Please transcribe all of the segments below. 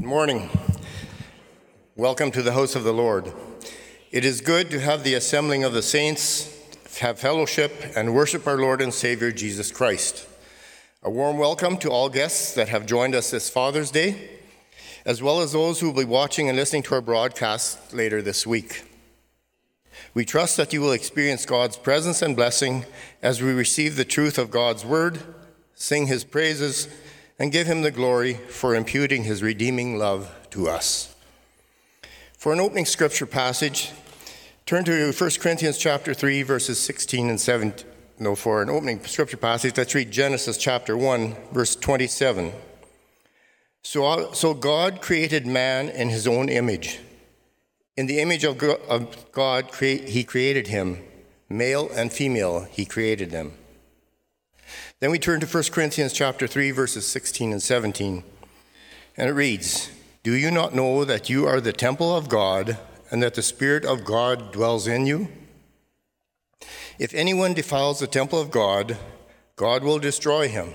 Good morning. Welcome to the house of the Lord. It is good to have the assembling of the saints, have fellowship, and worship our Lord and Savior Jesus Christ. A warm welcome to all guests that have joined us this Father's Day, as well as those who will be watching and listening to our broadcast later this week. We trust that you will experience God's presence and blessing as we receive the truth of God's Word, sing His praises, and give him the glory for imputing his redeeming love to us. For an opening scripture passage, turn to 1 Corinthians chapter 3 verses 16 and 17. No, for an opening scripture passage, let's read Genesis chapter 1 verse 27. So, so God created man in his own image. In the image of God, he created him. Male and female, he created them. Then we turn to 1 Corinthians chapter 3 verses 16 and 17. And it reads, "Do you not know that you are the temple of God and that the spirit of God dwells in you? If anyone defiles the temple of God, God will destroy him.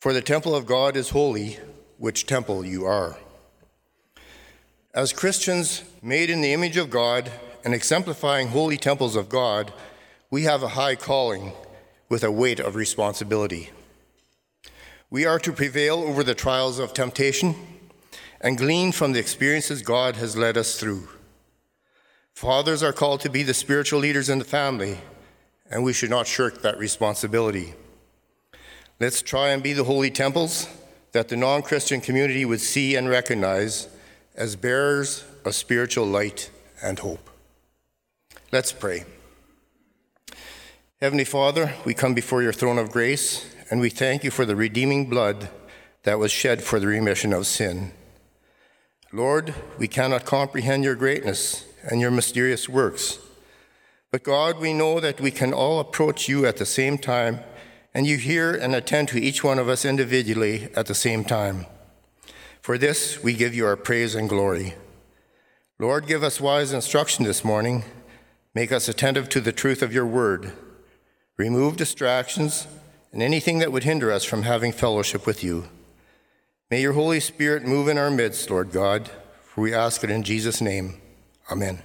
For the temple of God is holy, which temple you are." As Christians made in the image of God and exemplifying holy temples of God, we have a high calling with a weight of responsibility. We are to prevail over the trials of temptation and glean from the experiences God has led us through. Fathers are called to be the spiritual leaders in the family, and we should not shirk that responsibility. Let's try and be the holy temples that the non Christian community would see and recognize as bearers of spiritual light and hope. Let's pray. Heavenly Father, we come before your throne of grace and we thank you for the redeeming blood that was shed for the remission of sin. Lord, we cannot comprehend your greatness and your mysterious works. But God, we know that we can all approach you at the same time, and you hear and attend to each one of us individually at the same time. For this, we give you our praise and glory. Lord, give us wise instruction this morning. Make us attentive to the truth of your word Remove distractions and anything that would hinder us from having fellowship with you. May your Holy Spirit move in our midst, Lord God, for we ask it in Jesus' name. Amen.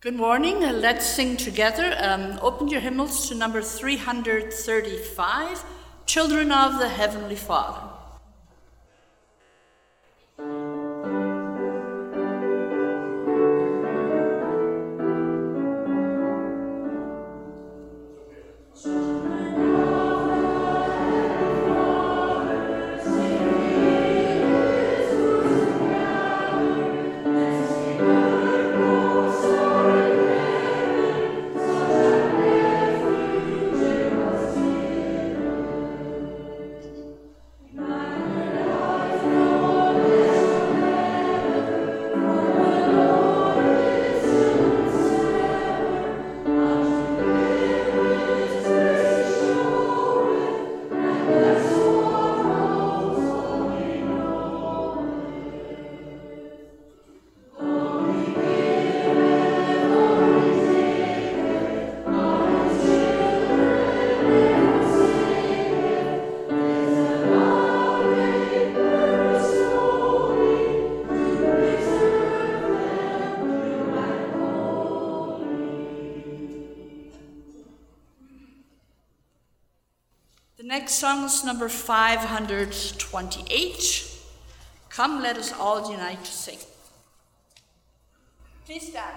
Good morning. Let's sing together. Um, open your hymnals to number 335 Children of the Heavenly Father. Next song is number 528. Come, let us all unite to sing. Please stand.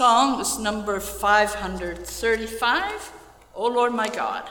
Song is number 535, O Lord my God.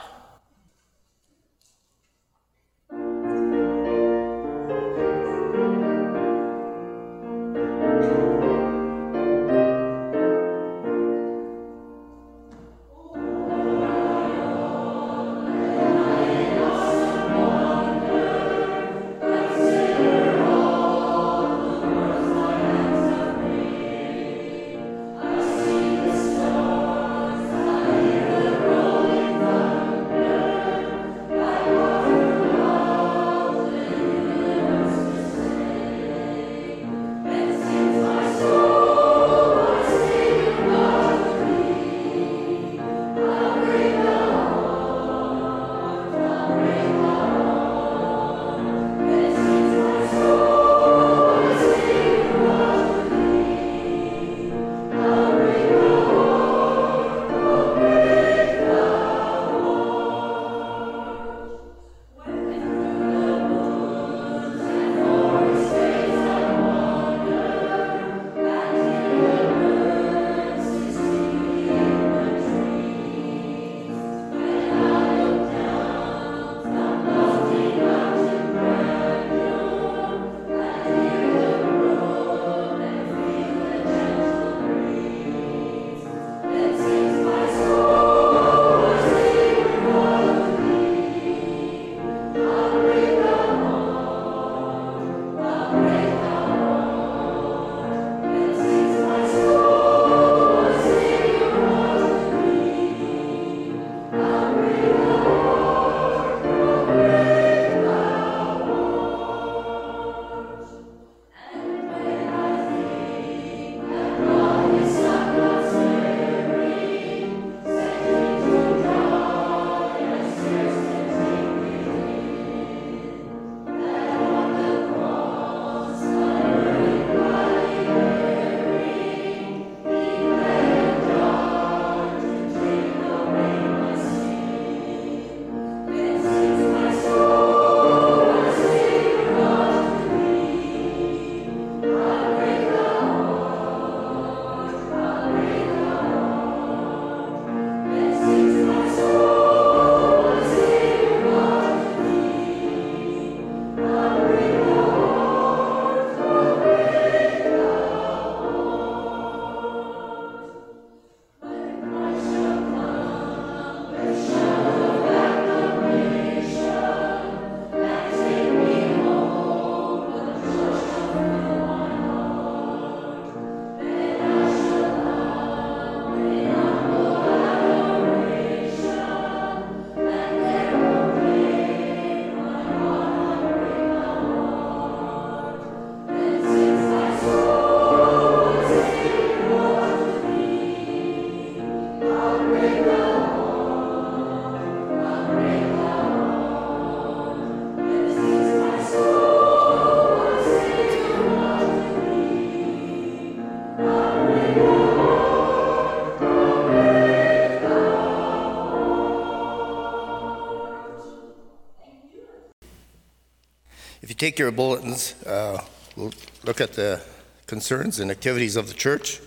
Take your bulletins, uh, we'll look at the concerns and activities of the church.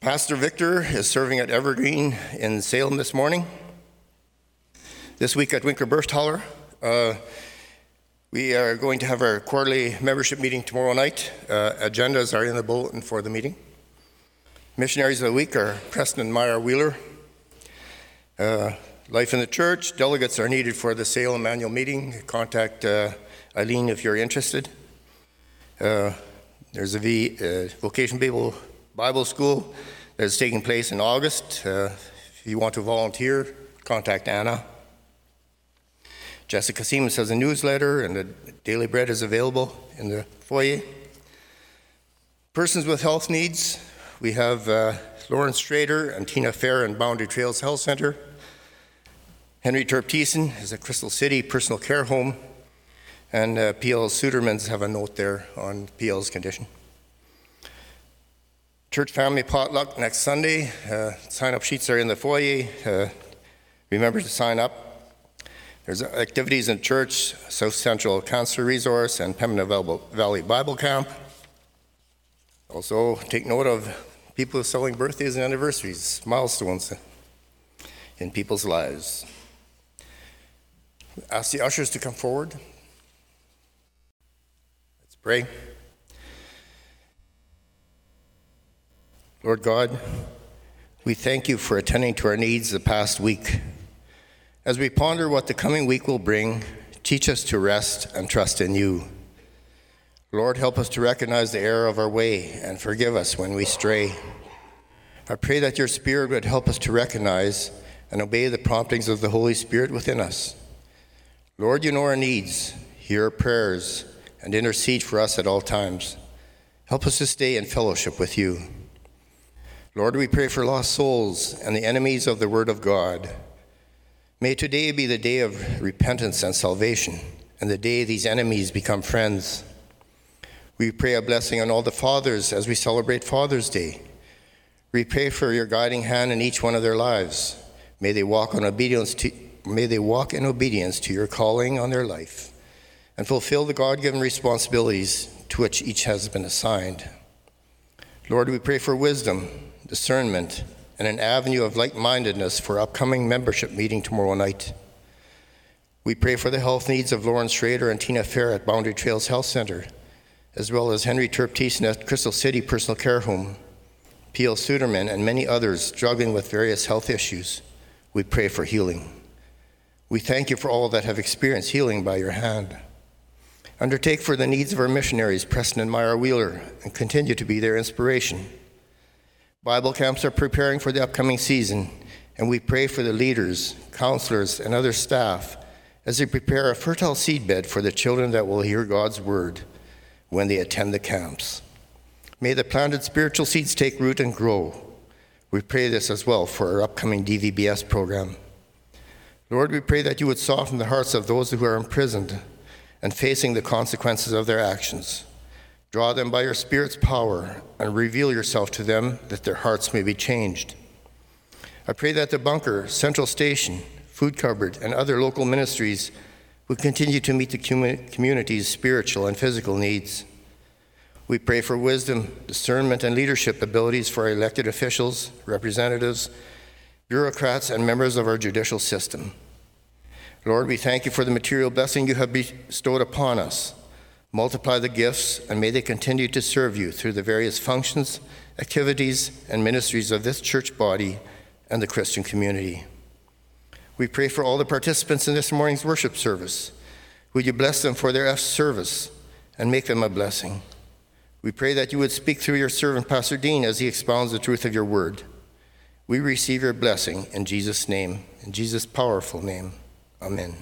Pastor Victor is serving at Evergreen in Salem this morning. This week at Winkler Bergthaler, uh, we are going to have our quarterly membership meeting tomorrow night. Uh, agendas are in the bulletin for the meeting. Missionaries of the week are Preston Myra Wheeler. Uh, Life in the Church, delegates are needed for the Salem annual meeting. Contact uh, Eileen, if you're interested. Uh, there's a v, uh, Vocation Bible, Bible School that's taking place in August. Uh, if you want to volunteer, contact Anna. Jessica Siemens has a newsletter, and the Daily Bread is available in the foyer. Persons with health needs, we have uh, Lawrence Strader and Tina Fair in Boundary Trails Health Center. Henry Terptieson is a Crystal City personal care home and uh, PL Sudermans have a note there on PL's condition. Church family potluck next Sunday. Uh, sign up sheets are in the foyer. Uh, remember to sign up. There's activities in church, South Central Cancer Resource, and Pembina Valley Bible Camp. Also, take note of people celebrating birthdays and anniversaries, milestones in people's lives. Ask the ushers to come forward. Pray. Lord God, we thank you for attending to our needs the past week. As we ponder what the coming week will bring, teach us to rest and trust in you. Lord, help us to recognize the error of our way and forgive us when we stray. I pray that your Spirit would help us to recognize and obey the promptings of the Holy Spirit within us. Lord, you know our needs, hear our prayers, and intercede for us at all times. Help us to stay in fellowship with you. Lord, we pray for lost souls and the enemies of the Word of God. May today be the day of repentance and salvation, and the day these enemies become friends. We pray a blessing on all the fathers as we celebrate Father's Day. We pray for your guiding hand in each one of their lives. May they walk in obedience to, may they walk in obedience to your calling on their life and fulfill the God-given responsibilities to which each has been assigned. Lord, we pray for wisdom, discernment, and an avenue of like-mindedness for upcoming membership meeting tomorrow night. We pray for the health needs of Lauren Schrader and Tina Fair at Boundary Trails Health Center as well as Henry Terptisen at Crystal City Personal Care Home, P.L. Suderman, and many others struggling with various health issues. We pray for healing. We thank you for all that have experienced healing by your hand. Undertake for the needs of our missionaries, Preston and Myra Wheeler, and continue to be their inspiration. Bible camps are preparing for the upcoming season, and we pray for the leaders, counselors, and other staff as they prepare a fertile seedbed for the children that will hear God's word when they attend the camps. May the planted spiritual seeds take root and grow. We pray this as well for our upcoming DVBS program. Lord, we pray that you would soften the hearts of those who are imprisoned and facing the consequences of their actions. Draw them by your Spirit's power and reveal yourself to them that their hearts may be changed. I pray that the bunker, Central Station, Food Cupboard, and other local ministries we continue to meet the community's spiritual and physical needs. We pray for wisdom, discernment, and leadership abilities for our elected officials, representatives, bureaucrats, and members of our judicial system. Lord, we thank you for the material blessing you have bestowed upon us. Multiply the gifts, and may they continue to serve you through the various functions, activities, and ministries of this church body and the Christian community. We pray for all the participants in this morning's worship service. Would you bless them for their service and make them a blessing? We pray that you would speak through your servant, Pastor Dean, as he expounds the truth of your word. We receive your blessing in Jesus' name, in Jesus' powerful name. Amen.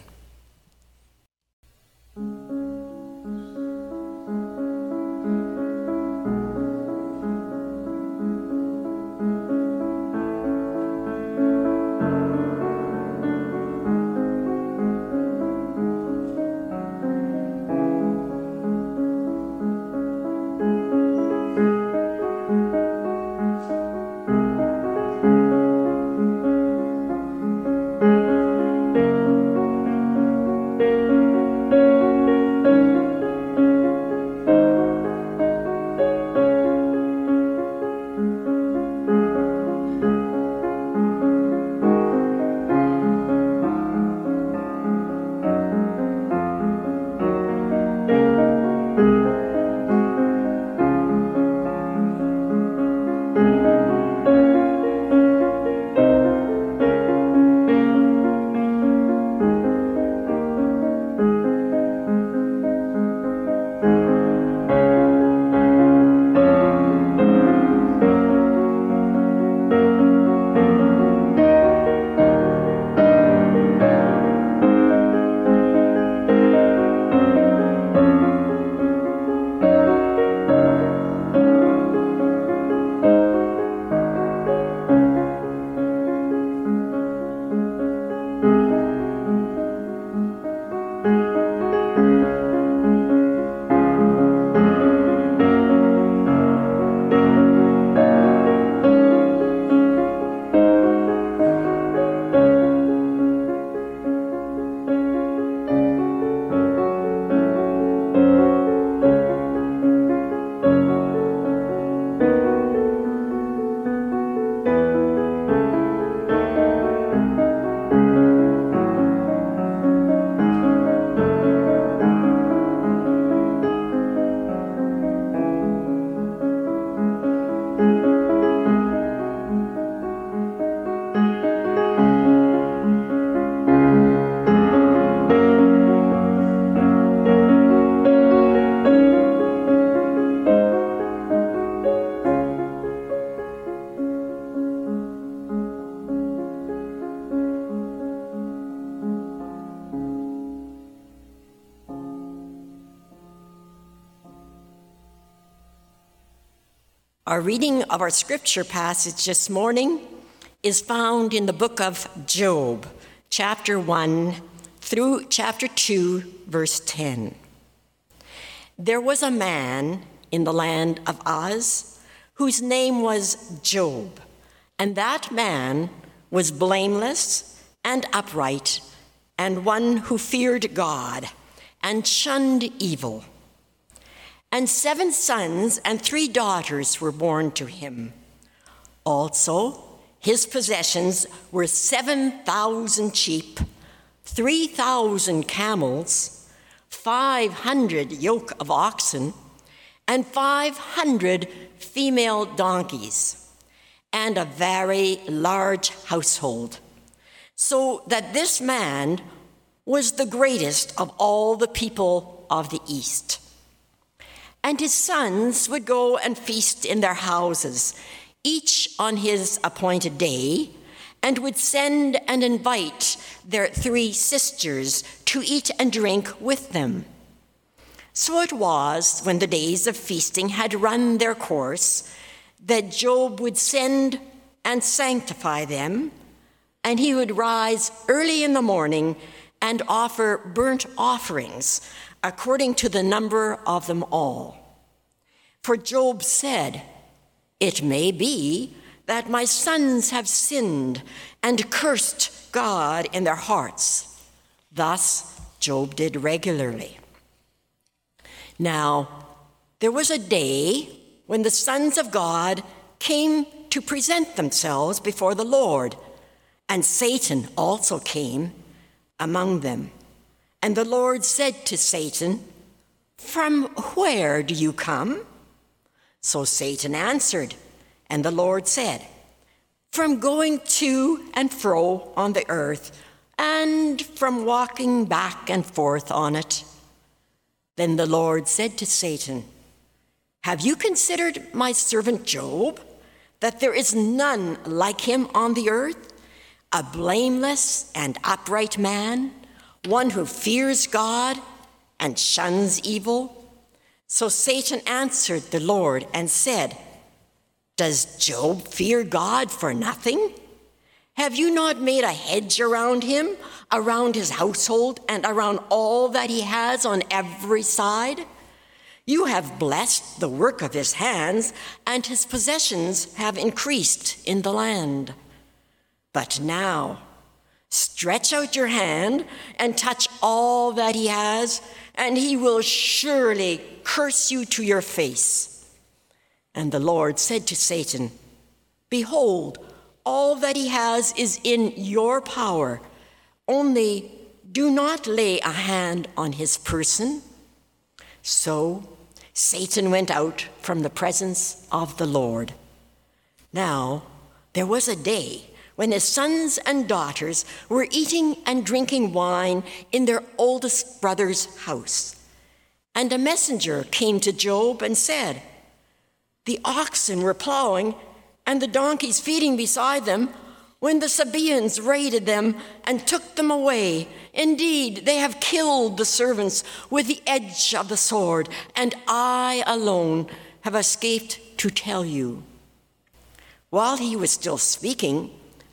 Reading of our scripture passage this morning is found in the book of Job, chapter 1 through chapter 2, verse 10. There was a man in the land of Uz whose name was Job, and that man was blameless and upright, and one who feared God and shunned evil. And seven sons and three daughters were born to him. Also, his possessions were 7,000 sheep, 3,000 camels, 500 yoke of oxen, and 500 female donkeys, and a very large household. So that this man was the greatest of all the people of the East. And his sons would go and feast in their houses, each on his appointed day, and would send and invite their three sisters to eat and drink with them. So it was, when the days of feasting had run their course, that Job would send and sanctify them, and he would rise early in the morning and offer burnt offerings according to the number of them all. For Job said, It may be that my sons have sinned and cursed God in their hearts. Thus, Job did regularly. Now, there was a day when the sons of God came to present themselves before the Lord, and Satan also came among them. And the Lord said to Satan, From where do you come? So Satan answered, and the Lord said, From going to and fro on the earth, and from walking back and forth on it. Then the Lord said to Satan, Have you considered my servant Job, that there is none like him on the earth, a blameless and upright man? One who fears God and shuns evil? So Satan answered the Lord and said, Does Job fear God for nothing? Have you not made a hedge around him, around his household, and around all that he has on every side? You have blessed the work of his hands, and his possessions have increased in the land. But now, Stretch out your hand and touch all that he has, and he will surely curse you to your face. And the Lord said to Satan, Behold, all that he has is in your power. Only do not lay a hand on his person. So Satan went out from the presence of the Lord. Now, there was a day when his sons and daughters were eating and drinking wine in their oldest brother's house. And a messenger came to Job and said, The oxen were plowing and the donkeys feeding beside them when the Sabaeans raided them and took them away. Indeed, they have killed the servants with the edge of the sword, and I alone have escaped to tell you. While he was still speaking,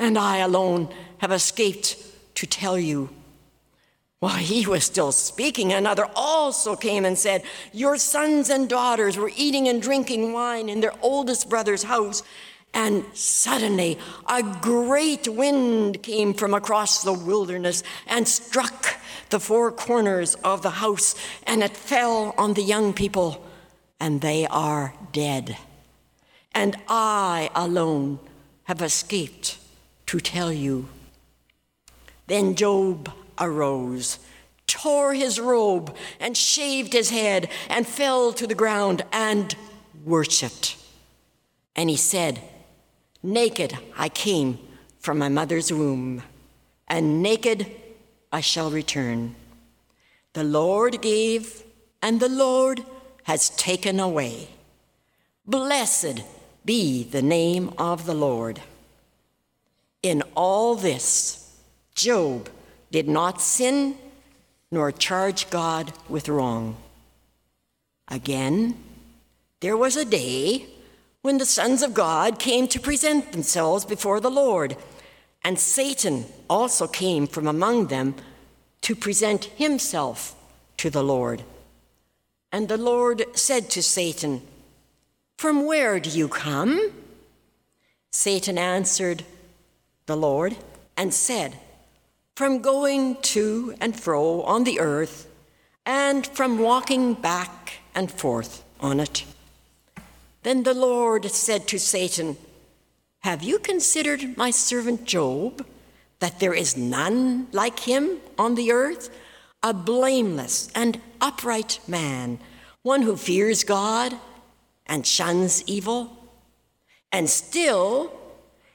and I alone have escaped to tell you. While he was still speaking, another also came and said, Your sons and daughters were eating and drinking wine in their oldest brother's house. And suddenly a great wind came from across the wilderness and struck the four corners of the house, and it fell on the young people, and they are dead. And I alone have escaped to tell you. Then Job arose, tore his robe, and shaved his head, and fell to the ground and worshipped. And he said, Naked I came from my mother's womb, and naked I shall return. The Lord gave, and the Lord has taken away. Blessed be the name of the Lord. In all this, Job did not sin nor charge God with wrong. Again, there was a day when the sons of God came to present themselves before the Lord, and Satan also came from among them to present himself to the Lord. And the Lord said to Satan, From where do you come? Satan answered the Lord and said, From going to and fro on the earth, and from walking back and forth on it. Then the Lord said to Satan, Have you considered my servant Job, that there is none like him on the earth, a blameless and upright man, one who fears God and shuns evil? And still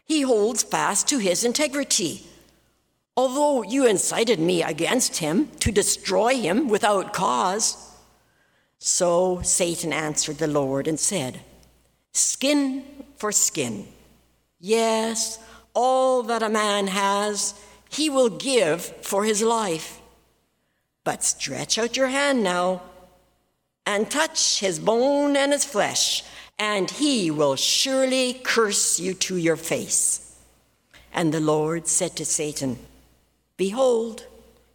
he holds fast to his integrity. Although you incited me against him to destroy him without cause. So Satan answered the Lord and said, Skin for skin. Yes, all that a man has, he will give for his life. But stretch out your hand now and touch his bone and his flesh, and he will surely curse you to your face. And the Lord said to Satan, Behold,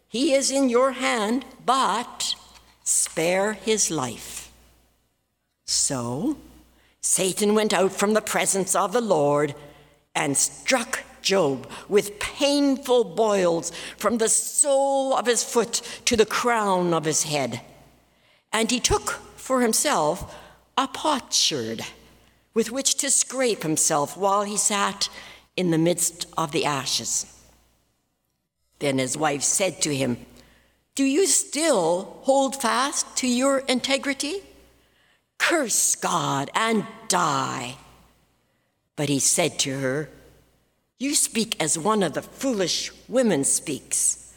he is in your hand, but spare his life. So Satan went out from the presence of the Lord and struck Job with painful boils from the sole of his foot to the crown of his head. And he took for himself a potsherd with which to scrape himself while he sat in the midst of the ashes. Then his wife said to him, Do you still hold fast to your integrity? Curse God and die. But he said to her, You speak as one of the foolish women speaks.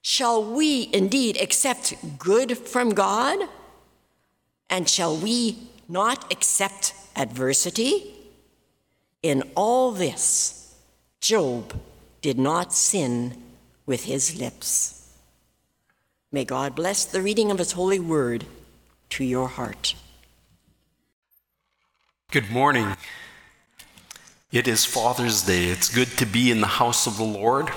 Shall we indeed accept good from God? And shall we not accept adversity? In all this, Job did not sin with his lips. May God bless the reading of his holy word to your heart. Good morning. It is Father's Day. It's good to be in the house of the Lord.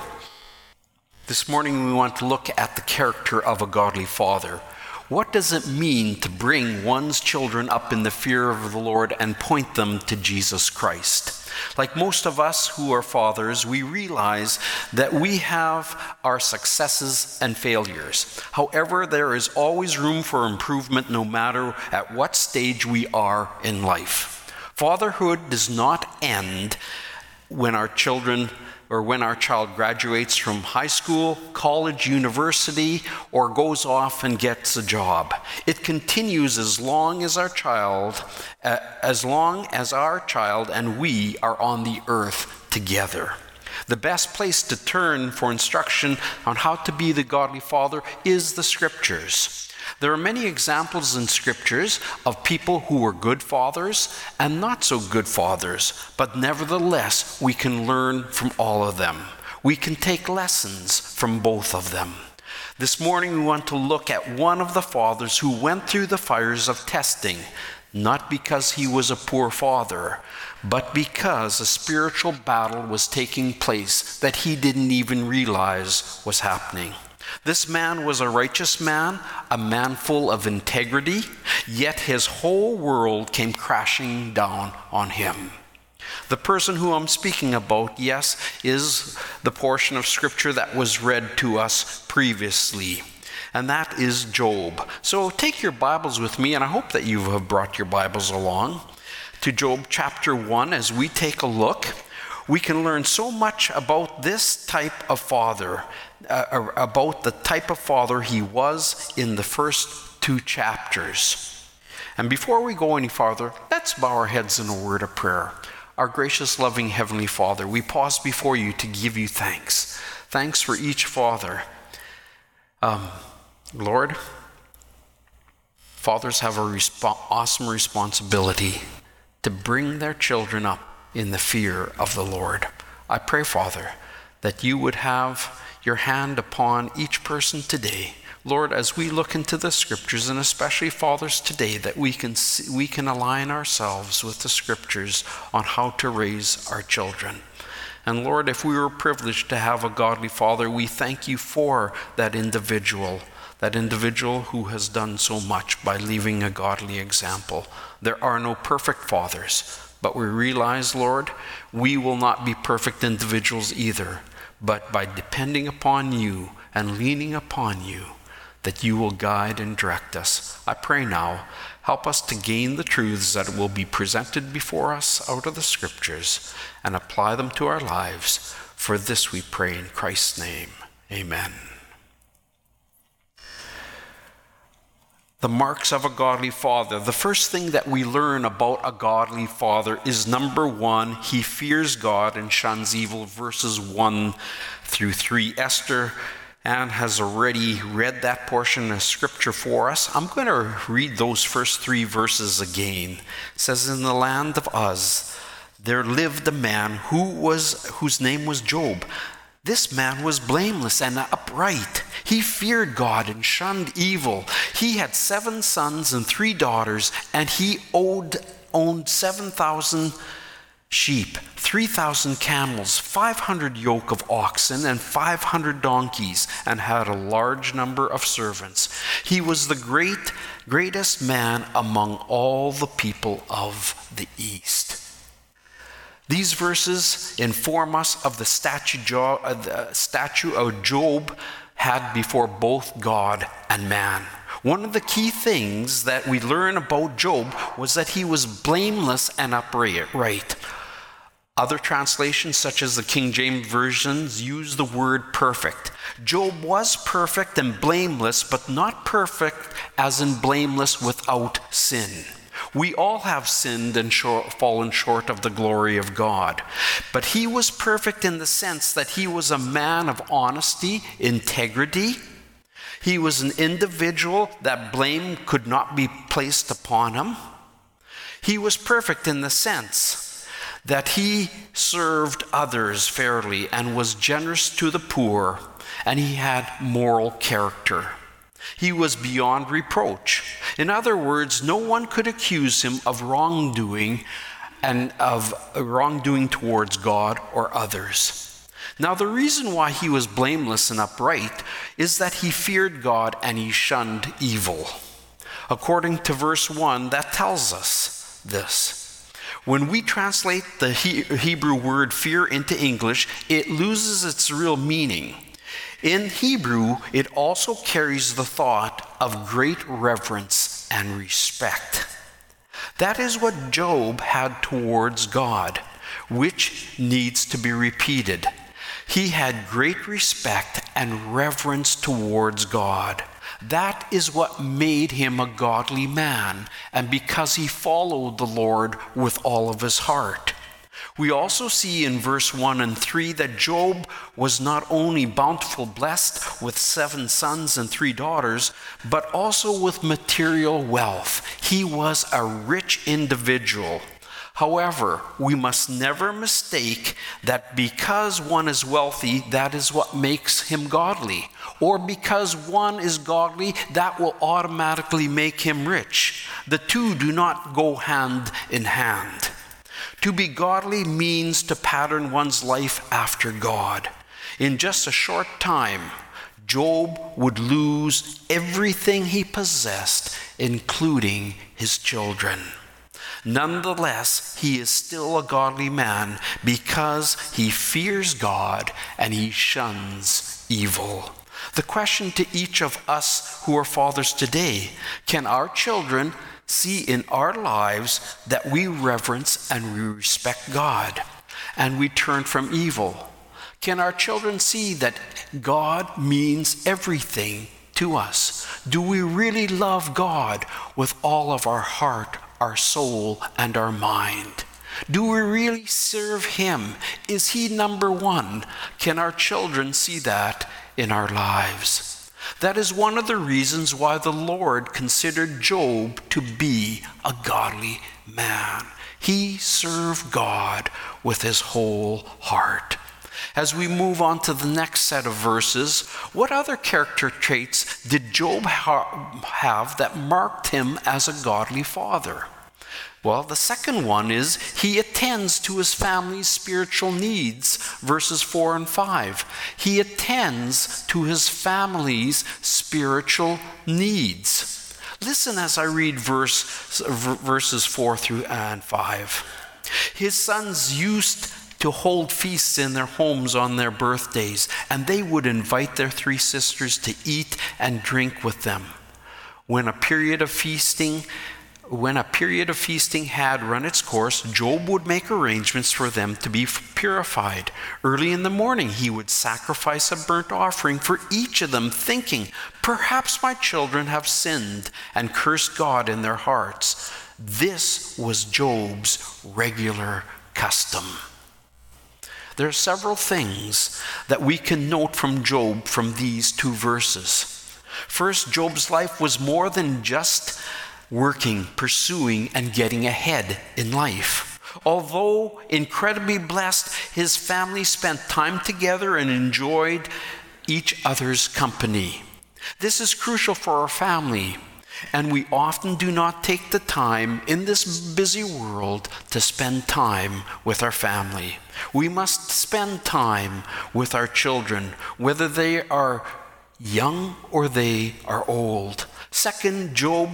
This morning we want to look at the character of a godly father. What does it mean to bring one's children up in the fear of the Lord and point them to Jesus Christ? Like most of us who are fathers, we realize that we have our successes and failures. However, there is always room for improvement no matter at what stage we are in life. Fatherhood does not end when our children or when our child graduates from high school, college, university, or goes off and gets a job. It continues as long as our child, uh, as long as our child and we are on the earth together. The best place to turn for instruction on how to be the godly father is the scriptures. There are many examples in scriptures of people who were good fathers and not so good fathers, but nevertheless, we can learn from all of them. We can take lessons from both of them. This morning, we want to look at one of the fathers who went through the fires of testing, not because he was a poor father, but because a spiritual battle was taking place that he didn't even realize was happening. This man was a righteous man, a man full of integrity, yet his whole world came crashing down on him. The person who I'm speaking about, yes, is the portion of scripture that was read to us previously, and that is Job. So take your Bibles with me, and I hope that you have brought your Bibles along to Job chapter 1 as we take a look. We can learn so much about this type of father uh, about the type of father he was in the first two chapters. And before we go any farther, let's bow our heads in a word of prayer. Our gracious, loving Heavenly Father, we pause before you to give you thanks. Thanks for each father. Um, Lord, fathers have an resp- awesome responsibility to bring their children up in the fear of the Lord. I pray, Father, that you would have your hand upon each person today. Lord, as we look into the scriptures, and especially fathers today, that we can, see, we can align ourselves with the scriptures on how to raise our children. And Lord, if we were privileged to have a godly father, we thank you for that individual, that individual who has done so much by leaving a godly example. There are no perfect fathers, but we realize, Lord, we will not be perfect individuals either. But by depending upon you and leaning upon you, that you will guide and direct us. I pray now, help us to gain the truths that will be presented before us out of the scriptures and apply them to our lives. For this we pray in Christ's name. Amen. The marks of a godly father. The first thing that we learn about a godly father is number one, he fears God and shuns evil, verses 1 through 3. Esther Anne has already read that portion of scripture for us. I'm going to read those first three verses again. It says, In the land of Uz, there lived a man who was, whose name was Job. This man was blameless and upright. He feared God and shunned evil. He had seven sons and three daughters, and he owed, owned 7,000 sheep, 3,000 camels, 500 yoke of oxen, and 500 donkeys, and had a large number of servants. He was the great, greatest man among all the people of the East. These verses inform us of the statue, uh, the statue of Job had before both God and man. One of the key things that we learn about Job was that he was blameless and upright. Other translations, such as the King James versions, use the word perfect. Job was perfect and blameless, but not perfect as in blameless without sin. We all have sinned and short, fallen short of the glory of God. But he was perfect in the sense that he was a man of honesty, integrity. He was an individual that blame could not be placed upon him. He was perfect in the sense that he served others fairly and was generous to the poor, and he had moral character. He was beyond reproach. In other words, no one could accuse him of wrongdoing and of uh, wrongdoing towards God or others. Now, the reason why he was blameless and upright is that he feared God and he shunned evil. According to verse 1, that tells us this. When we translate the Hebrew word fear into English, it loses its real meaning. In Hebrew, it also carries the thought of great reverence and respect. That is what Job had towards God, which needs to be repeated. He had great respect and reverence towards God. That is what made him a godly man, and because he followed the Lord with all of his heart. We also see in verse 1 and 3 that Job was not only bountiful blessed with seven sons and three daughters, but also with material wealth. He was a rich individual. However, we must never mistake that because one is wealthy, that is what makes him godly. Or because one is godly, that will automatically make him rich. The two do not go hand in hand. To be godly means to pattern one's life after God. In just a short time, Job would lose everything he possessed, including his children. Nonetheless, he is still a godly man because he fears God and he shuns evil. The question to each of us who are fathers today can our children see in our lives that we reverence and we respect God and we turn from evil? Can our children see that God means everything to us? Do we really love God with all of our heart, our soul, and our mind? Do we really serve Him? Is He number one? Can our children see that in our lives? That is one of the reasons why the Lord considered Job to be a godly man. He served God with his whole heart. As we move on to the next set of verses, what other character traits did Job ha- have that marked him as a godly father? Well, the second one is he attends to his family's spiritual needs, verses 4 and 5. He attends to his family's spiritual needs. Listen as I read verse, verses 4 through and 5. His sons used to hold feasts in their homes on their birthdays, and they would invite their three sisters to eat and drink with them. When a period of feasting when a period of feasting had run its course, Job would make arrangements for them to be purified. Early in the morning, he would sacrifice a burnt offering for each of them, thinking, Perhaps my children have sinned and cursed God in their hearts. This was Job's regular custom. There are several things that we can note from Job from these two verses. First, Job's life was more than just working, pursuing, and getting ahead in life. Although incredibly blessed, his family spent time together and enjoyed each other's company. This is crucial for our family, and we often do not take the time in this busy world to spend time with our family. We must spend time with our children, whether they are young or they are old. Second, Job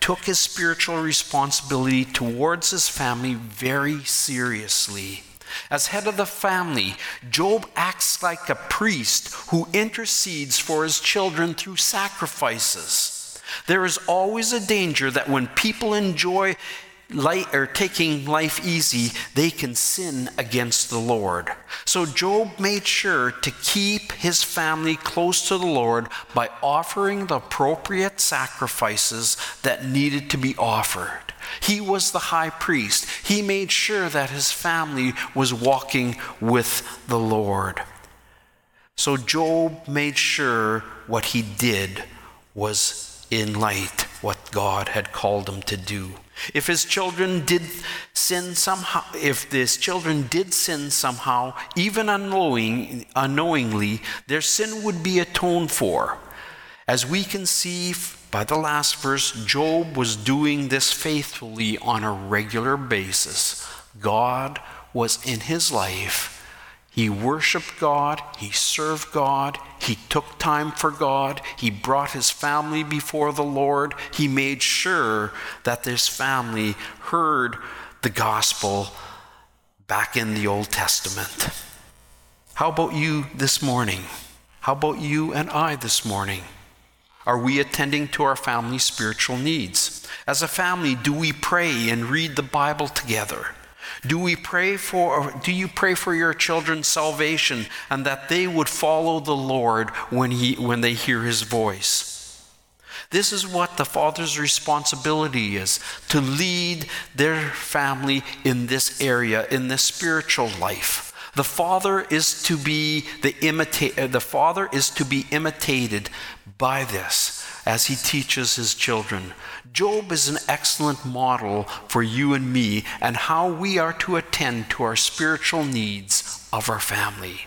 took his spiritual responsibility towards his family very seriously. As head of the family, Job acts like a priest who intercedes for his children through sacrifices. There is always a danger that when people enjoy light or taking life easy, they can sin against the Lord. So Job made sure to keep his family close to the Lord by offering the appropriate sacrifices that needed to be offered. He was the high priest. He made sure that his family was walking with the Lord. So Job made sure what he did was in light what God had called him to do. If his children did sin somehow, if his children did sin somehow, even unknowing, unknowingly, their sin would be atoned for. As we can see by the last verse, Job was doing this faithfully on a regular basis. God was in his life he worshiped God, he served God, he took time for God, he brought his family before the Lord, he made sure that this family heard the gospel back in the Old Testament. How about you this morning? How about you and I this morning? Are we attending to our family's spiritual needs? As a family, do we pray and read the Bible together? Do we pray for do you pray for your children's salvation and that they would follow the Lord when he when they hear his voice? This is what the father's responsibility is to lead their family in this area in this spiritual life. The father is to be the imita- uh, the father is to be imitated by this as he teaches his children. Job is an excellent model for you and me and how we are to attend to our spiritual needs of our family.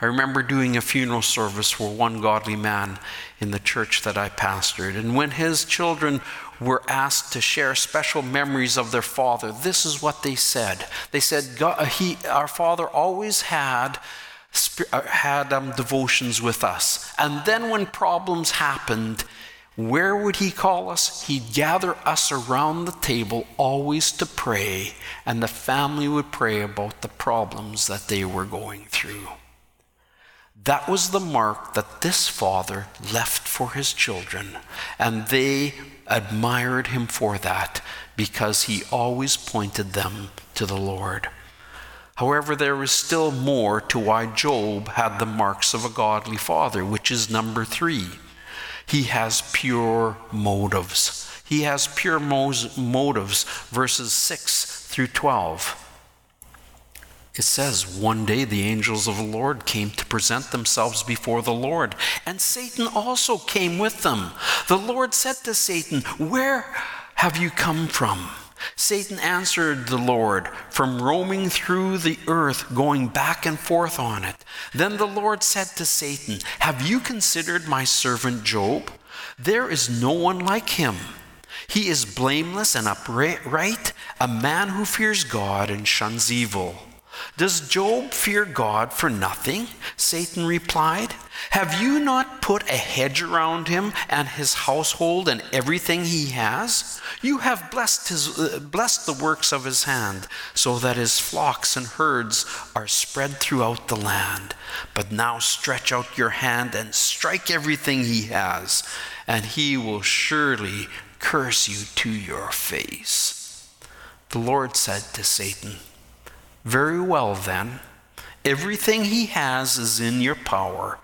I remember doing a funeral service for one godly man in the church that I pastored. And when his children were asked to share special memories of their father, this is what they said. They said, he, Our father always had uh, had um, devotions with us. And then when problems happened, where would he call us? He'd gather us around the table always to pray, and the family would pray about the problems that they were going through. That was the mark that this father left for his children, and they admired him for that because he always pointed them to the Lord. However, there is still more to why Job had the marks of a godly father, which is number three. He has pure motives. He has pure motives, verses 6 through 12. It says, One day the angels of the Lord came to present themselves before the Lord, and Satan also came with them. The Lord said to Satan, Where have you come from? Satan answered the Lord, From roaming through the earth, going back and forth on it. Then the Lord said to Satan, Have you considered my servant Job? There is no one like him. He is blameless and upright, a man who fears God and shuns evil. Does Job fear God for nothing? Satan replied. Have you not put a hedge around him and his household and everything he has? You have blessed, his, uh, blessed the works of his hand, so that his flocks and herds are spread throughout the land. But now stretch out your hand and strike everything he has, and he will surely curse you to your face. The Lord said to Satan, very well, then. Everything he has is in your power,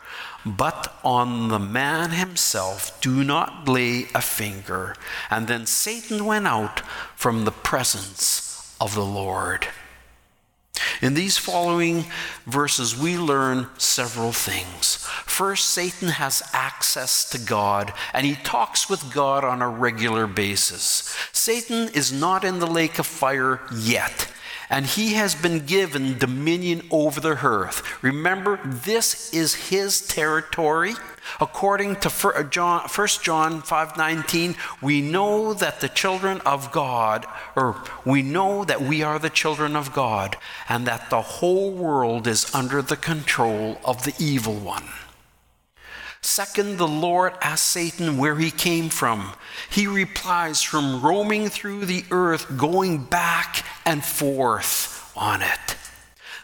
but on the man himself do not lay a finger. And then Satan went out from the presence of the Lord. In these following verses, we learn several things. First, Satan has access to God, and he talks with God on a regular basis. Satan is not in the lake of fire yet and he has been given dominion over the earth. Remember, this is his territory. According to 1 uh, John 5:19, we know that the children of God, or we know that we are the children of God, and that the whole world is under the control of the evil one. Second, the Lord asks Satan where he came from. He replies, from roaming through the earth, going back and forth on it.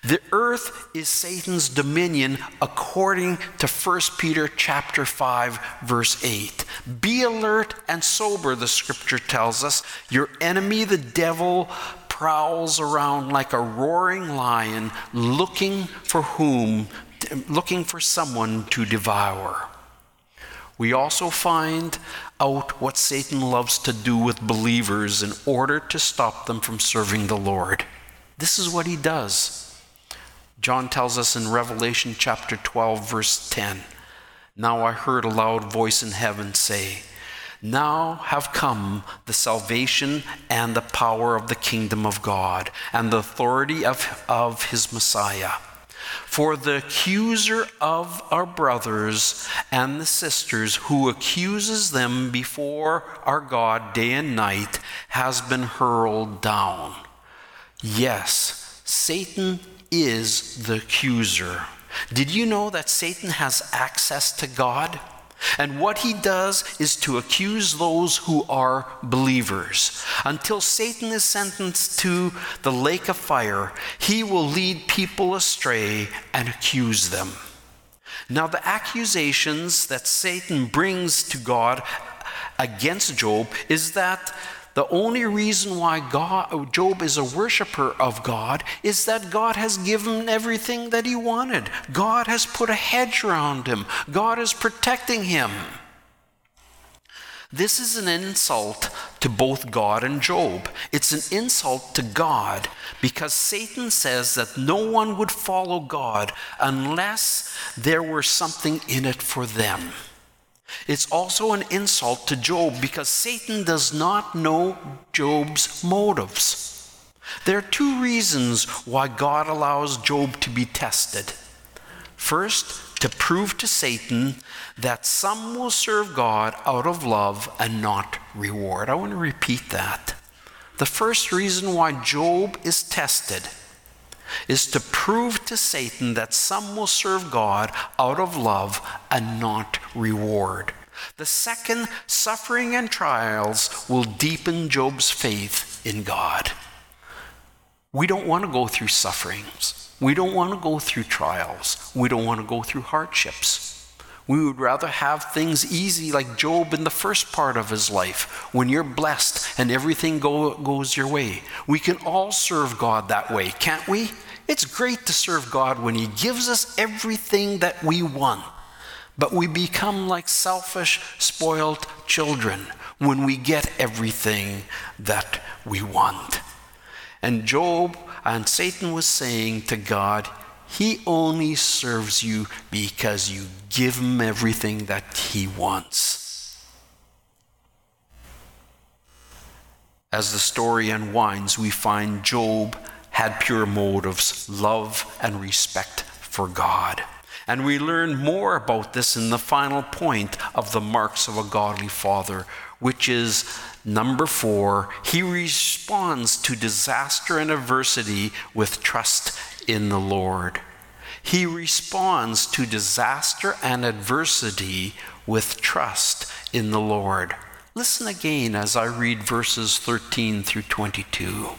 The earth is Satan's dominion according to 1 Peter chapter 5 verse 8. Be alert and sober the scripture tells us. Your enemy the devil prowls around like a roaring lion looking for whom looking for someone to devour. We also find out what Satan loves to do with believers in order to stop them from serving the Lord. This is what he does. John tells us in Revelation chapter 12, verse 10 Now I heard a loud voice in heaven say, Now have come the salvation and the power of the kingdom of God and the authority of, of his Messiah. For the accuser of our brothers and the sisters who accuses them before our God day and night has been hurled down. Yes, Satan is the accuser. Did you know that Satan has access to God? And what he does is to accuse those who are believers. Until Satan is sentenced to the lake of fire, he will lead people astray and accuse them. Now, the accusations that Satan brings to God against Job is that the only reason why God, Job is a worshiper of God is that God has given everything that he wanted. God has put a hedge around him, God is protecting him. This is an insult to both God and Job. It's an insult to God because Satan says that no one would follow God unless there were something in it for them. It's also an insult to Job because Satan does not know Job's motives. There are two reasons why God allows Job to be tested. First, to prove to Satan that some will serve God out of love and not reward. I want to repeat that. The first reason why Job is tested is to prove to Satan that some will serve God out of love and not reward. The second, suffering and trials will deepen Job's faith in God. We don't want to go through sufferings. We don't want to go through trials. We don't want to go through hardships. We would rather have things easy like Job in the first part of his life, when you're blessed and everything go, goes your way. We can all serve God that way, can't we? It's great to serve God when He gives us everything that we want. But we become like selfish, spoiled children when we get everything that we want. And Job and Satan was saying to God, He only serves you because you give him everything that he wants. As the story unwinds, we find Job had pure motives, love and respect for God. And we learn more about this in the final point of the marks of a godly father, which is number four he responds to disaster and adversity with trust in the Lord. He responds to disaster and adversity with trust in the Lord. Listen again as I read verses 13 through 22.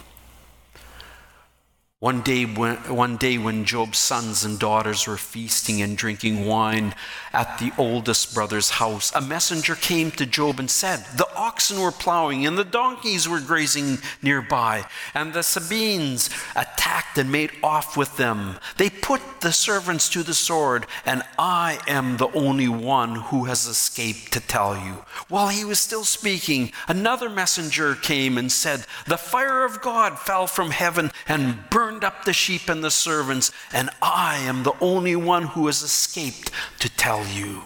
One day, when, one day when Job's sons and daughters were feasting and drinking wine at the oldest brother's house, a messenger came to Job and said, The oxen were plowing and the donkeys were grazing nearby, and the Sabeans attacked and made off with them. They put the servants to the sword, and I am the only one who has escaped to tell you. While he was still speaking, another messenger came and said, The fire of God fell from heaven and burned up the sheep and the servants, and I am the only one who has escaped to tell you.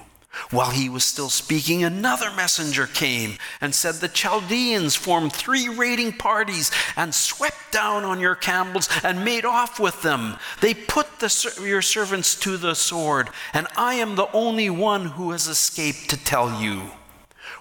While he was still speaking, another messenger came and said, The Chaldeans formed three raiding parties and swept down on your camels and made off with them. They put the, your servants to the sword, and I am the only one who has escaped to tell you.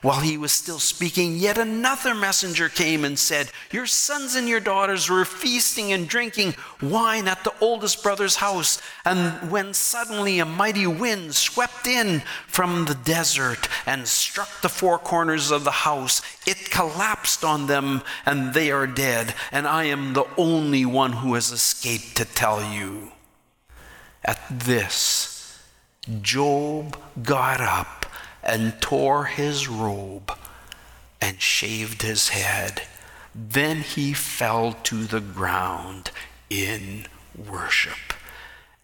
While he was still speaking, yet another messenger came and said, Your sons and your daughters were feasting and drinking wine at the oldest brother's house. And when suddenly a mighty wind swept in from the desert and struck the four corners of the house, it collapsed on them, and they are dead. And I am the only one who has escaped to tell you. At this, Job got up and tore his robe and shaved his head. Then he fell to the ground in worship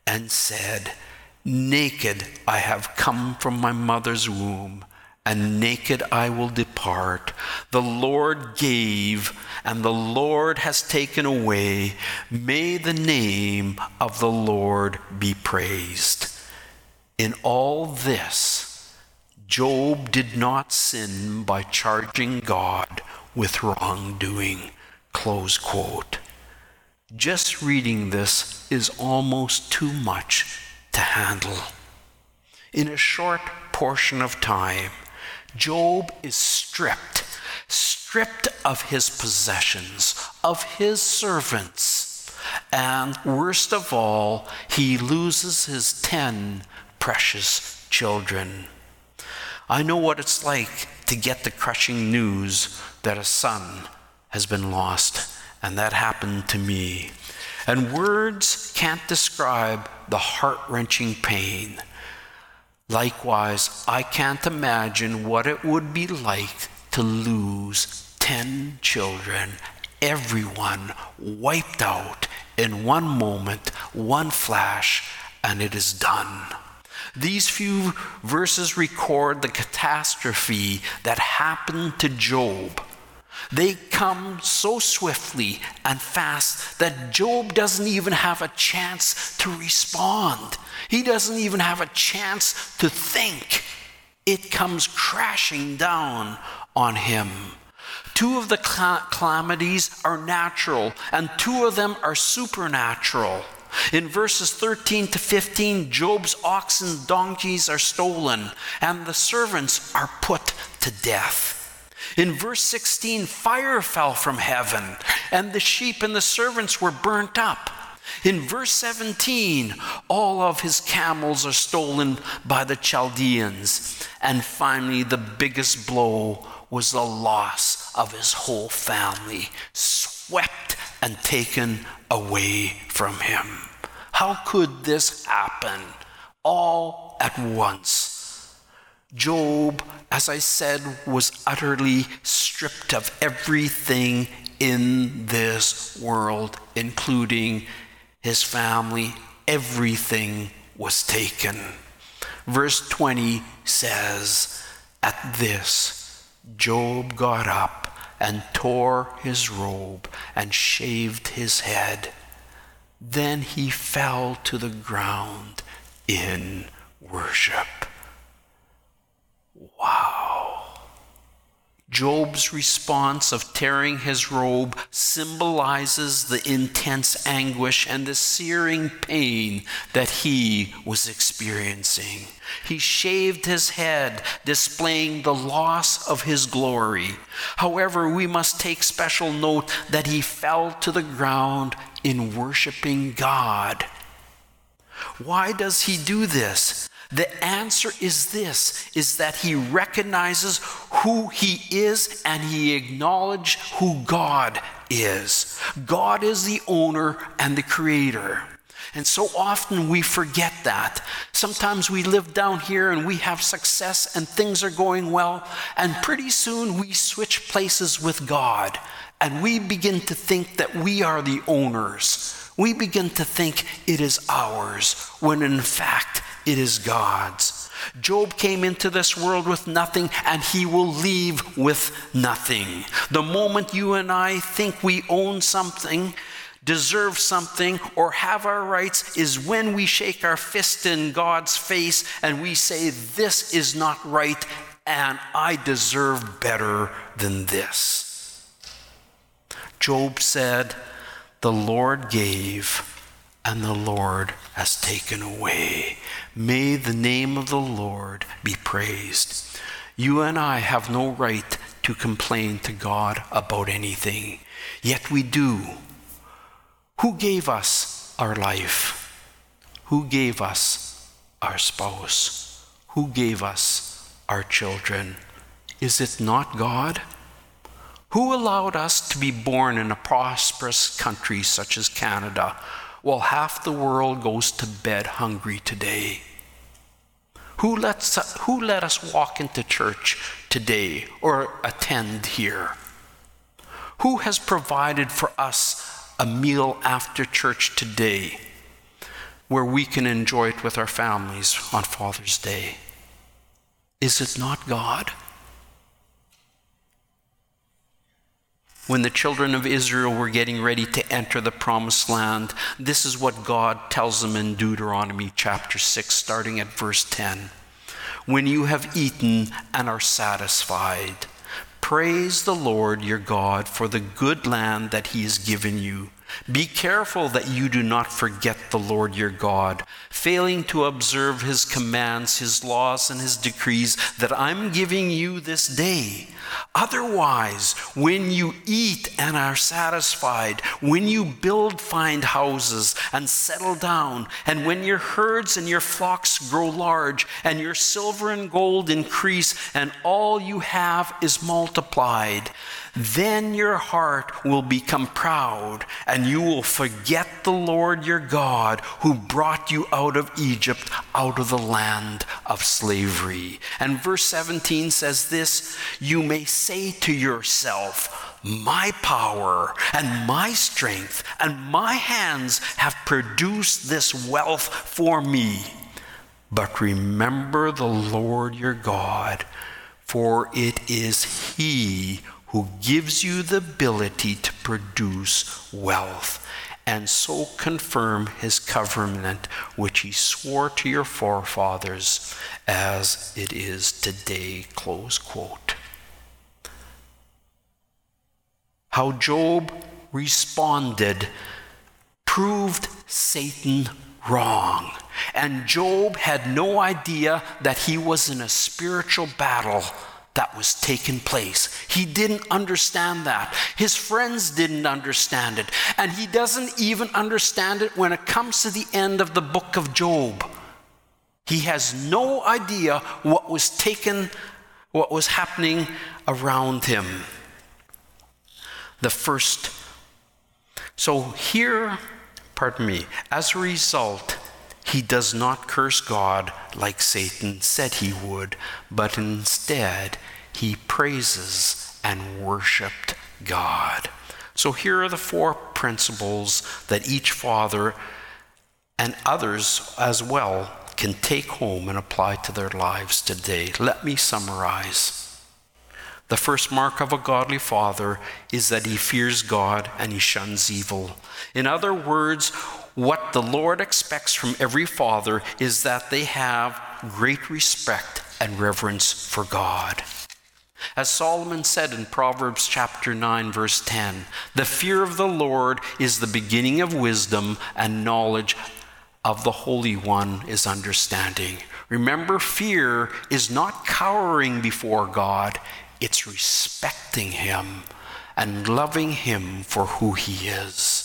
and said, Naked I have come from my mother's womb, and naked I will depart. The Lord gave, and the Lord has taken away. May the name of the Lord be praised. In all this, Job did not sin by charging God with wrongdoing. Close quote. Just reading this is almost too much to handle. In a short portion of time, Job is stripped, stripped of his possessions, of his servants, and worst of all, he loses his ten precious children. I know what it's like to get the crushing news that a son has been lost, and that happened to me. And words can't describe the heart wrenching pain. Likewise, I can't imagine what it would be like to lose 10 children, everyone wiped out in one moment, one flash, and it is done. These few verses record the catastrophe that happened to Job. They come so swiftly and fast that Job doesn't even have a chance to respond. He doesn't even have a chance to think. It comes crashing down on him. Two of the calamities are natural, and two of them are supernatural. In verses 13 to 15, Job's oxen donkeys are stolen, and the servants are put to death. In verse 16, fire fell from heaven, and the sheep and the servants were burnt up. In verse 17, all of his camels are stolen by the Chaldeans. And finally, the biggest blow was the loss of his whole family, swept and taken away from him. How could this happen all at once? Job, as I said, was utterly stripped of everything in this world, including his family. Everything was taken. Verse 20 says, At this, Job got up and tore his robe and shaved his head. Then he fell to the ground in worship. Wow. Job's response of tearing his robe symbolizes the intense anguish and the searing pain that he was experiencing. He shaved his head, displaying the loss of his glory. However, we must take special note that he fell to the ground in worshiping God. Why does he do this? The answer is this is that he recognizes who he is and he acknowledges who God is. God is the owner and the creator. And so often we forget that. Sometimes we live down here and we have success and things are going well, and pretty soon we switch places with God and we begin to think that we are the owners. We begin to think it is ours, when in fact it is God's. Job came into this world with nothing and he will leave with nothing. The moment you and I think we own something, deserve something, or have our rights is when we shake our fist in God's face and we say, This is not right and I deserve better than this. Job said, The Lord gave and the Lord has taken away. May the name of the Lord be praised. You and I have no right to complain to God about anything, yet we do. Who gave us our life? Who gave us our spouse? Who gave us our children? Is it not God? Who allowed us to be born in a prosperous country such as Canada? Well, half the world goes to bed hungry today. Who, lets, who let us walk into church today or attend here? Who has provided for us a meal after church today where we can enjoy it with our families on Father's Day? Is it not God? When the children of Israel were getting ready to enter the promised land, this is what God tells them in Deuteronomy chapter 6, starting at verse 10. When you have eaten and are satisfied, praise the Lord your God for the good land that he has given you. Be careful that you do not forget the Lord your God, failing to observe his commands, his laws, and his decrees that I'm giving you this day. Otherwise, when you eat and are satisfied, when you build fine houses and settle down, and when your herds and your flocks grow large, and your silver and gold increase, and all you have is multiplied, then your heart will become proud, and you will forget the Lord your God who brought you out of Egypt, out of the land of slavery. And verse 17 says this You may say to yourself, My power and my strength and my hands have produced this wealth for me. But remember the Lord your God, for it is He who gives you the ability to produce wealth and so confirm his covenant which he swore to your forefathers as it is today close quote. How job responded proved satan wrong and job had no idea that he was in a spiritual battle that was taking place. He didn't understand that. His friends didn't understand it. And he doesn't even understand it when it comes to the end of the book of Job. He has no idea what was taken, what was happening around him. The first. So here, pardon me, as a result, he does not curse God like Satan said he would, but instead he praises and worshiped God. So here are the four principles that each father and others as well can take home and apply to their lives today. Let me summarize. The first mark of a godly father is that he fears God and he shuns evil. In other words, what the Lord expects from every father is that they have great respect and reverence for God. As Solomon said in Proverbs chapter 9 verse 10, the fear of the Lord is the beginning of wisdom and knowledge of the Holy One is understanding. Remember fear is not cowering before God, it's respecting him and loving him for who he is.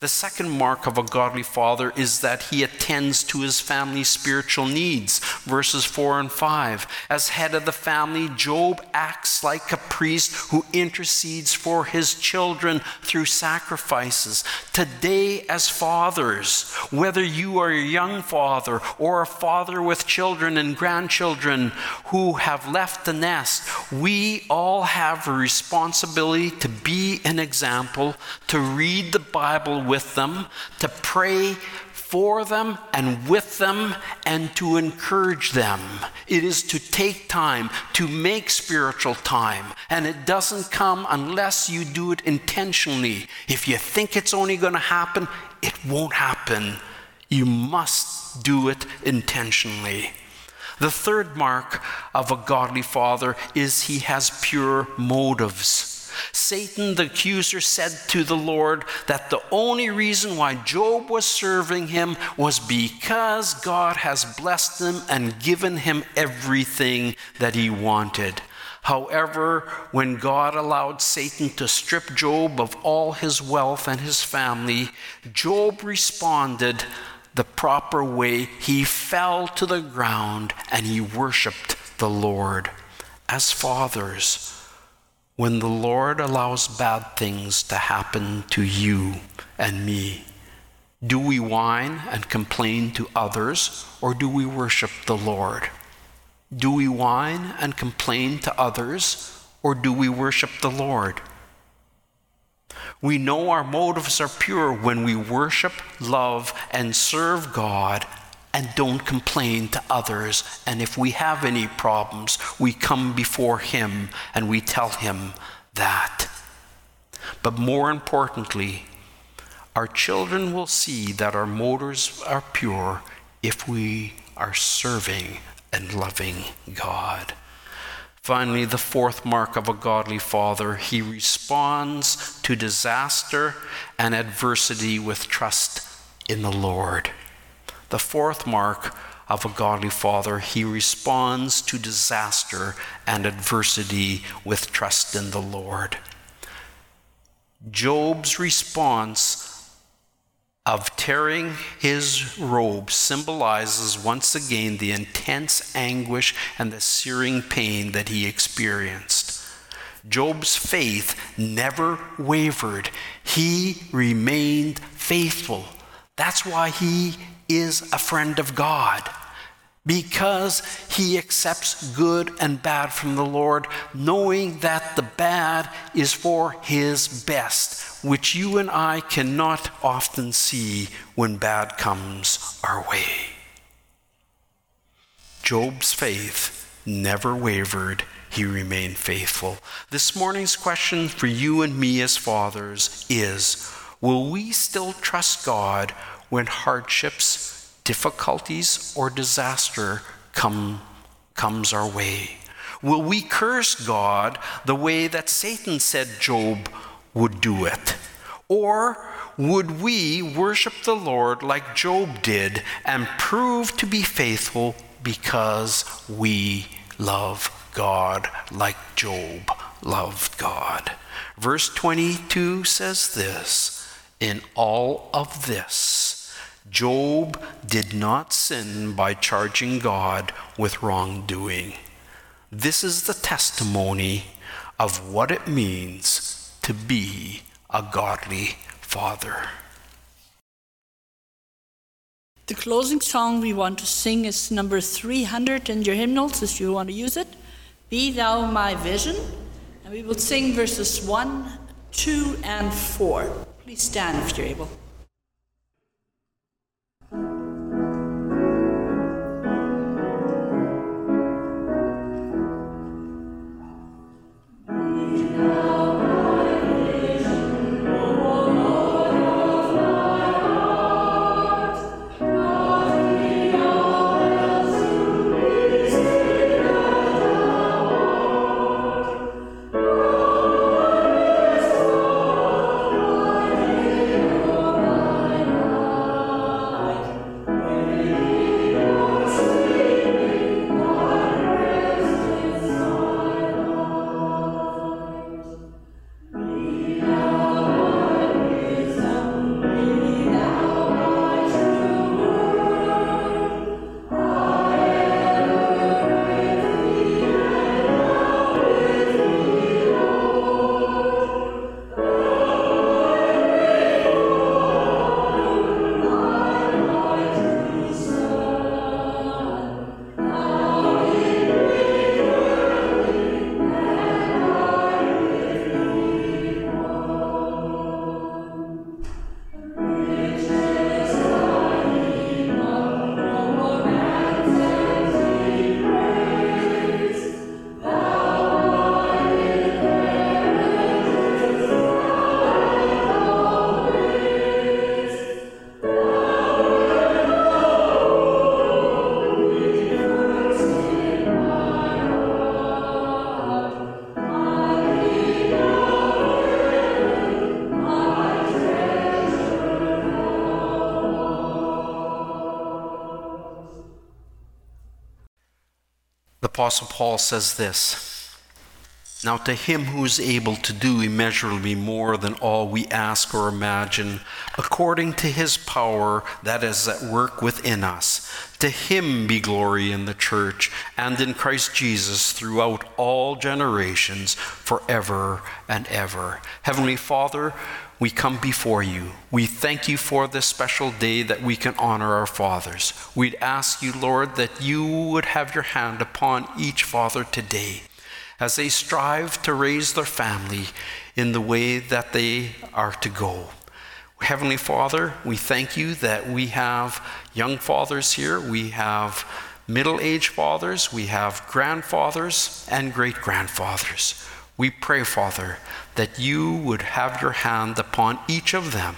The second mark of a godly father is that he attends to his family's spiritual needs. Verses 4 and 5. As head of the family, Job acts like a priest who intercedes for his children through sacrifices. Today, as fathers, whether you are a young father or a father with children and grandchildren who have left the nest, we all have a responsibility to be an example, to read the Bible with them, to pray for them and with them, and to encourage them. It is to take time, to make spiritual time. And it doesn't come unless you do it intentionally. If you think it's only going to happen, it won't happen. You must do it intentionally. The third mark of a godly father is he has pure motives. Satan, the accuser, said to the Lord that the only reason why Job was serving him was because God has blessed him and given him everything that he wanted. However, when God allowed Satan to strip Job of all his wealth and his family, Job responded the proper way. He fell to the ground and he worshiped the Lord. As fathers, when the Lord allows bad things to happen to you and me, do we whine and complain to others or do we worship the Lord? Do we whine and complain to others or do we worship the Lord? We know our motives are pure when we worship, love, and serve God and don't complain to others. And if we have any problems, we come before Him and we tell Him that. But more importantly, our children will see that our motives are pure if we are serving and loving God. Finally, the fourth mark of a godly father, he responds to disaster and adversity with trust in the Lord. The fourth mark of a godly father, he responds to disaster and adversity with trust in the Lord. Job's response of tearing his robe symbolizes once again the intense anguish and the searing pain that he experienced. Job's faith never wavered. He remained faithful. That's why he is a friend of God because he accepts good and bad from the Lord, knowing that the bad is for his best, which you and I cannot often see when bad comes our way. Job's faith never wavered. He remained faithful. This morning's question for you and me as fathers is Will we still trust God when hardships, difficulties, or disaster come, comes our way? Will we curse God the way that Satan said Job would do it? Or would we worship the Lord like Job did and prove to be faithful because we love God like Job loved God? Verse 22 says this In all of this, Job did not sin by charging God with wrongdoing. This is the testimony of what it means to be a godly father. The closing song we want to sing is number 300 in your hymnals if you want to use it. Be Thou My Vision. And we will sing verses 1, 2, and 4. Please stand if you're able. Apostle Paul says this. Now, to him who is able to do immeasurably more than all we ask or imagine, according to his power that is at work within us, to him be glory in the church and in Christ Jesus throughout all generations, forever and ever. Heavenly Father, we come before you. We thank you for this special day that we can honor our fathers. We'd ask you, Lord, that you would have your hand upon each father today as they strive to raise their family in the way that they are to go. Heavenly Father, we thank you that we have young fathers here, we have middle aged fathers, we have grandfathers, and great grandfathers. We pray, Father, that you would have your hand upon each of them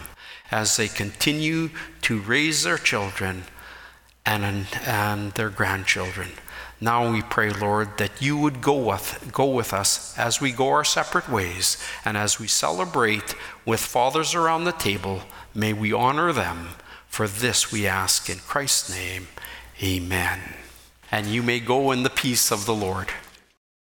as they continue to raise their children and, and their grandchildren. Now we pray, Lord, that you would go with, go with us as we go our separate ways and as we celebrate with fathers around the table. May we honor them. For this we ask in Christ's name. Amen. And you may go in the peace of the Lord.